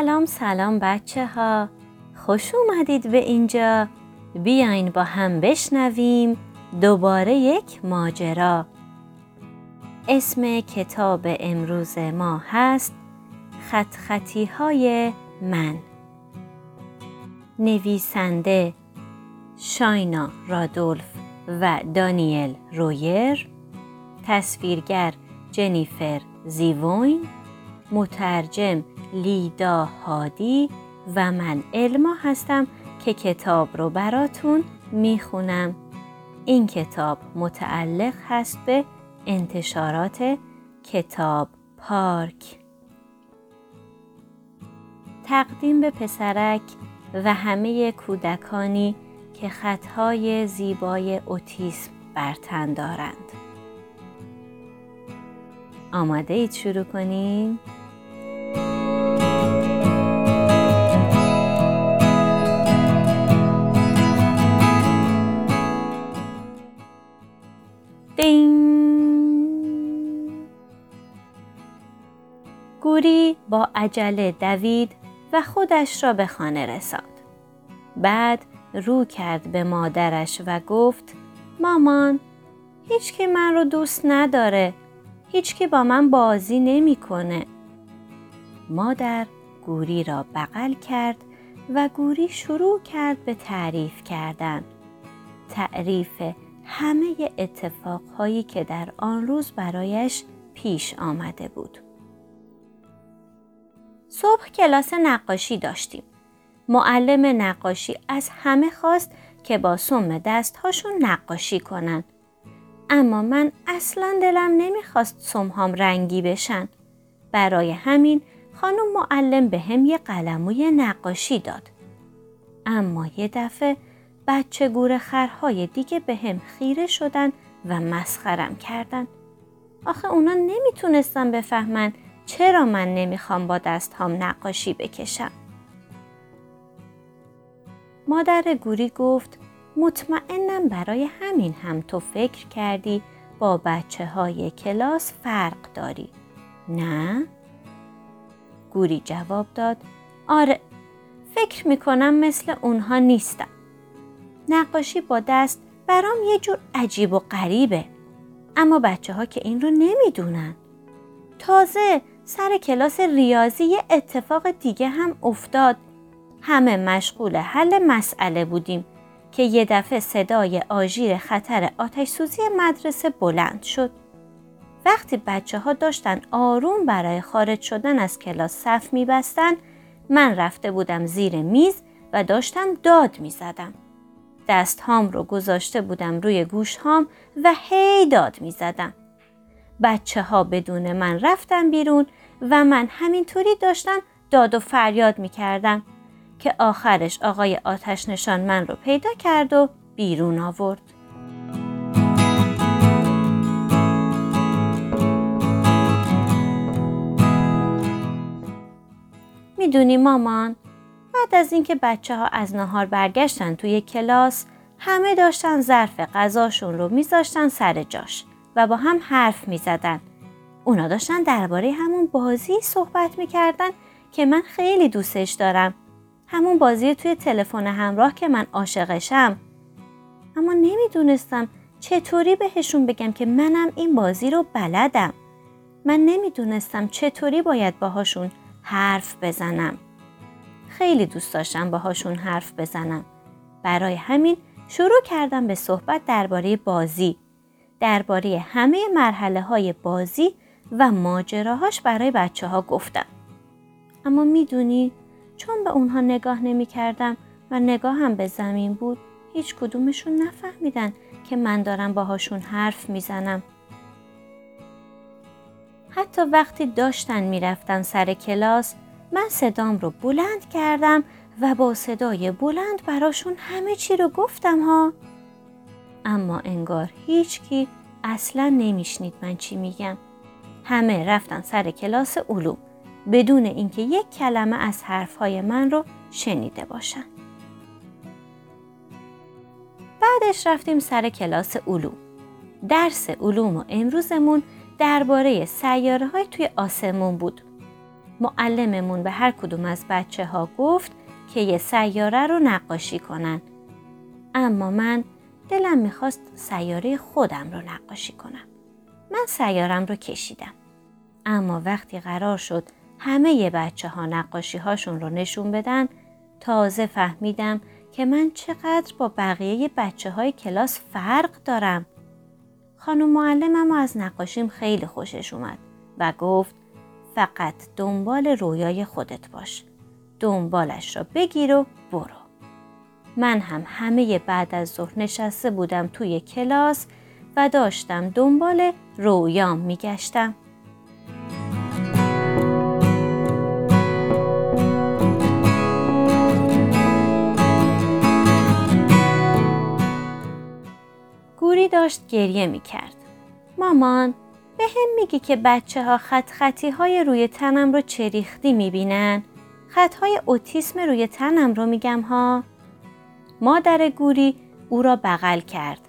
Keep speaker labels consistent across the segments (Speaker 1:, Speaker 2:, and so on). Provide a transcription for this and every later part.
Speaker 1: سلام سلام بچه ها خوش اومدید به اینجا. بیاین با هم بشنویم دوباره یک ماجرا. اسم کتاب امروز ما هست خط خطی های من. نویسنده شاینا رادولف و دانیل رویر. تصویرگر جنیفر زیوین. مترجم لیدا هادی و من علما هستم که کتاب رو براتون می‌خونم. این کتاب متعلق هست به انتشارات کتاب پارک. تقدیم به پسرک و همه کودکانی که خطهای زیبای اوتیسم بر تن دارند. آماده اید شروع کنیم؟ با عجله دوید و خودش را به خانه رساند. بعد رو کرد به مادرش و گفت مامان هیچ که من رو دوست نداره. هیچ که با من بازی نمی‌کنه. مادر گوری را بغل کرد و گوری شروع کرد به تعریف کردن. تعریف همه اتفاقهایی که در آن روز برایش پیش آمده بود. صبح کلاس نقاشی داشتیم. معلم نقاشی از همه خواست که با سم دستهاشون نقاشی کنن. اما من اصلا دلم نمی‌خواست سمهام رنگی بشن. برای همین خانم معلم به هم یه قلموی نقاشی داد. اما یه دفعه بچه گور خرهای دیگه به هم خیره شدن و مسخرم کردن. آخه اونا نمی‌تونستن بفهمن چرا من نمی‌خوام با دستهام نقاشی بکشم؟ مادر گوری گفت مطمئنم برای همین هم تو فکر کردی با بچه های کلاس فرق داری. نه؟ گوری جواب داد آره فکر می‌کنم مثل اونها نیستم. نقاشی با دست برام یه جور عجیب و غریبه. اما بچه ها که این رو نمی‌دونن. تازه سر کلاس ریاضی یه اتفاق دیگه هم افتاد. همه مشغول حل مسئله بودیم که یه دفعه صدای آژیر خطر آتش سوزی مدرسه بلند شد. وقتی بچه ها داشتن آروم برای خارج شدن از کلاس صف می بستن، من رفته بودم زیر میز و داشتم داد می زدم. دست هام رو گذاشته بودم روی گوش هام و هی داد می زدم. بچه ها بدون من رفتن بیرون و من همینطوری داشتم داد و فریاد می کردم که آخرش آقای آتش نشان من رو پیدا کرد و بیرون آورد. می‌دونی مامان بعد از اینکه بچه ها از نهار برگشتن توی کلاس همه داشتن ظرف غذاشون رو میذاشتن سر جاش و با هم حرف می‌زدن اونا داشتن درباره همون بازی صحبت می‌کردن که من خیلی دوستش دارم. همون بازی توی تلفن همراه که من عاشقشم. اما نمی‌دونستم چطوری بهشون بگم که منم این بازی رو بلدم. من نمی‌دونستم چطوری باید باهاشون حرف بزنم. خیلی دوست داشتم باهاشون حرف بزنم. برای همین شروع کردم به صحبت درباره بازی. درباره همه مرحله های بازی و ماجراهاش برای بچه ها گفتم. اما می‌دونی چون به اونها نگاه نمی کردم و نگاه هم به زمین بود هیچ کدومشون نفهمیدن که من دارم باهاشون حرف می‌زنم. حتی وقتی داشتن می‌رفتن سر کلاس من صدام رو بلند کردم و با صدای بلند براشون همه چی رو گفتم ها. اما انگار هیچکی اصلا نمیشنید من چی میگم. همه رفتن سر کلاس علوم بدون اینکه یک کلمه از حرفهای من رو شنیده باشن. بعدش رفتیم سر کلاس علوم. درس علوم و امروزمون درباره سیاره های توی آسمون بود. معلممون به هر کدوم از بچه ها گفت که یه سیاره رو نقاشی کنن. اما من دلم می‌خواست سیاره خودم رو نقاشی کنم. من سیارم رو کشیدم. اما وقتی قرار شد همه بچه ها نقاشی هاشون رو نشون بدن تازه فهمیدم که من چقدر با بقیه بچه های کلاس فرق دارم. خانم معلمم از نقاشیم خیلی خوشش اومد و گفت فقط دنبال رویای خودت باش. دنبالش را بگیر و برو. من هم همه بعد از ظهر نشسته بودم توی کلاس و داشتم دنبال رویام میگشتم. گوری داشت گریه می کرد. مامان به هم میگی که بچه ها خط خطی های روی تنم رو چریختی می بینن؟ خط های اوتیسم روی تنم رو میگم ها؟ مادر گوری او را بغل کرد.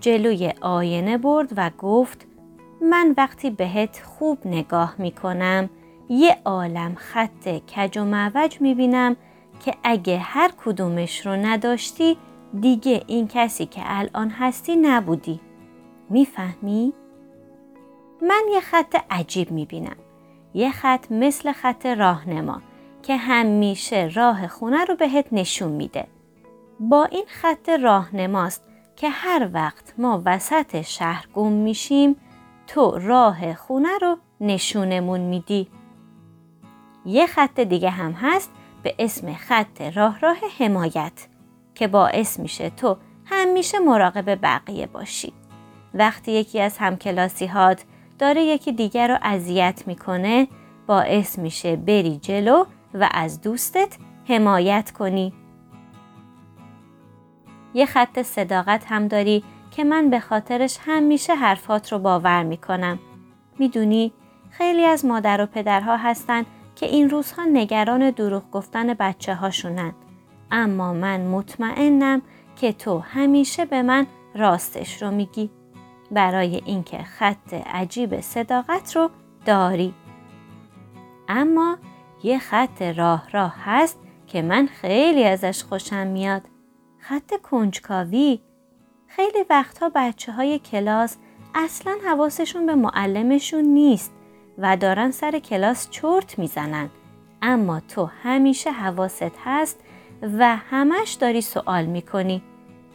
Speaker 1: جلوی آینه برد و گفت من وقتی بهت خوب نگاه می کنم یه عالم خط کج و معوج می بینم که اگه هر کدومش رو نداشتی دیگه این کسی که الان هستی نبودی. می‌فهمی؟ من یه خط عجیب می‌بینم. یه خط مثل خط راهنما که همیشه راه خونه رو بهت نشون میده. با این خط راهنماست که هر وقت ما وسط شهر گم میشیم تو راه خونه رو نشونمون میدی. یه خط دیگه هم هست به اسم خط راه راه حمایت که باعث میشه تو همیشه مراقب بقیه باشی. وقتی یکی از همکلاسی هات داره یکی دیگر رو اذیت می‌کنه باعث میشه بری جلو و از دوستت حمایت کنی. یه خط صداقت هم داری که من به خاطرش همیشه حرفات رو باور می‌کنم. می‌دونی خیلی از مادر و پدرها هستن که این روزها نگران دروغ گفتن بچه هاشونن. اما من مطمئنم که تو همیشه به من راستش رو میگی برای اینکه خط عجیب صداقت رو داری. اما یه خط راه راه هست که من خیلی ازش خوشم میاد. خط کنجکاوی. خیلی وقتها بچه های کلاس اصلا حواسشون به معلمشون نیست و دارن سر کلاس چرت می‌زنن. اما تو همیشه حواست هست و همش داری سوال می‌کنی.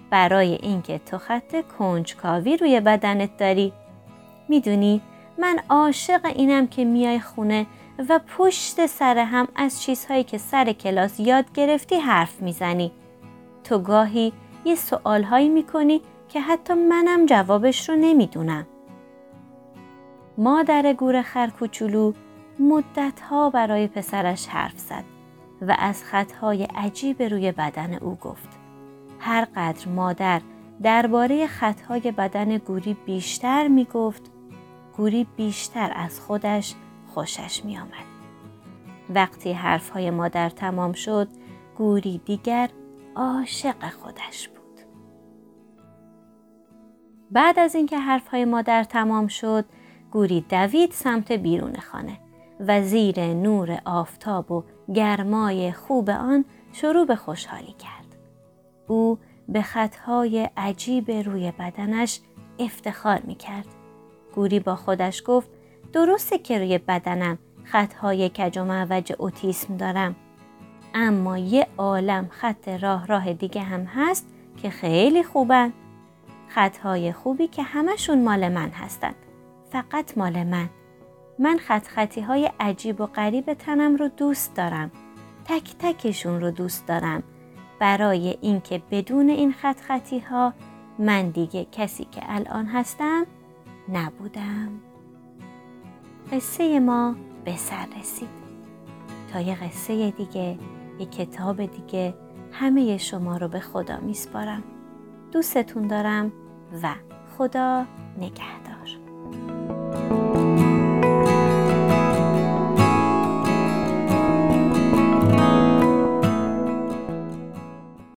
Speaker 1: برای اینکه تو خط کنجکاوی روی بدنت داری. می‌دونی من عاشق اینم که میای خونه و پشت سر هم از چیزهایی که سر کلاس یاد گرفتی حرف می‌زنی. تو گاهی یه سوالهایی می‌کنی که حتی منم جوابش رو نمی‌دونم مادر گور خرکوچولو مدتها برای پسرش حرف زد و از خطهای عجیب روی بدن او گفت. هر قدر مادر درباره خطهای بدن گوری بیشتر می گفت، گوری بیشتر از خودش خوشش می آمد. وقتی حرفهای مادر تمام شد، گوری دیگر عاشق خودش بود. بعد از اینکه حرفهای مادر تمام شد، گوری دوید سمت بیرون خانه و زیر نور آفتاب و گرمای خوب آن شروع به خوشحالی کرد. او به خطهای عجیب روی بدنش افتخار می کرد. گوری با خودش گفت درسته که روی بدنم خطهای کج و معوج اوتیسم دارم. اما یه عالم خط راه راه دیگه هم هست که خیلی خوبن. خطهای خوبی که همشون مال من هستند. فقط مال من. من خط خطی های عجیب و غریب تنم رو دوست دارم. تک تکشون رو دوست دارم. برای اینکه بدون این خط خطی ها من دیگه کسی که الان هستم نبودم. قصه ما به سر رسید. تا یه قصه دیگه، یه کتاب دیگه همه شما رو به خدا میسپارم. دوستتون دارم و خدا نگهدار.